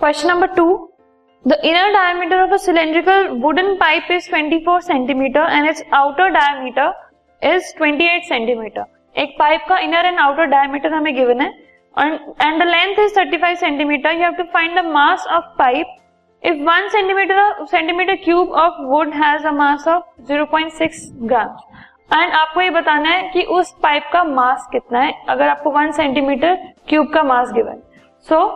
Question number two. The inner diameter of a cylindrical wooden pipe is 24 centimeter and its outer diameter is 28 centimeter. एक pipe का inner and outer diameter हमें given है। And the length is 35 centimetre you have to find the mass of pipe if one centimetre centimetre cube of wood has a mass of 0.6 gram and आपको ये बताना है कि उस pipe का मास कितना है। अगर आपको वन सेंटीमीटर क्यूब का mass given so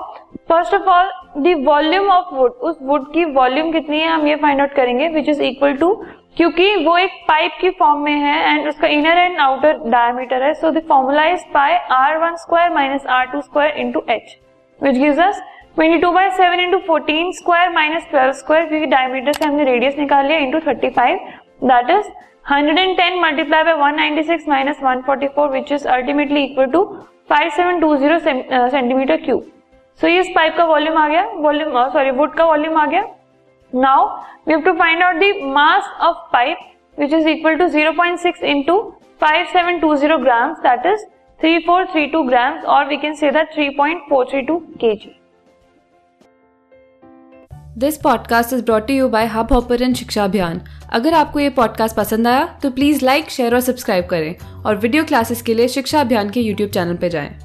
first of all volume of wood उस वुड की वॉल्यूम कितनी है, हम ये फाइंड आउट करेंगे विच इज़ इक्वल टू क्योंकि वो एक पाइप की फॉर्म में है एंड उसका इनर एंड आउटर डायमीटर है so the formula is pi r one square minus r two square into h which gives us 22 by 7 into fourteen square minus twelve square क्योंकि diameter से हमने radius निकाल लिया into thirty five that is 110 multiply by 196 minus 144 which is ultimately equal to 5720 centimetre cube so ये pipe का volume आ गया volume sorry wood का वॉल्यूम आ गया Now, we have to find out the mass of pipe, which is equal to 0.6 into 5720 grams. That is 3432 grams, or we can say that 3.432 kg. This podcast is brought you by hub hopper and Shiksha Abhiyan अगर आपको ये podcast पसंद आया तो please like share और subscribe करें और video classes के लिए शिक्षा अभियान के यूट्यूब चैनल पर जाएँ।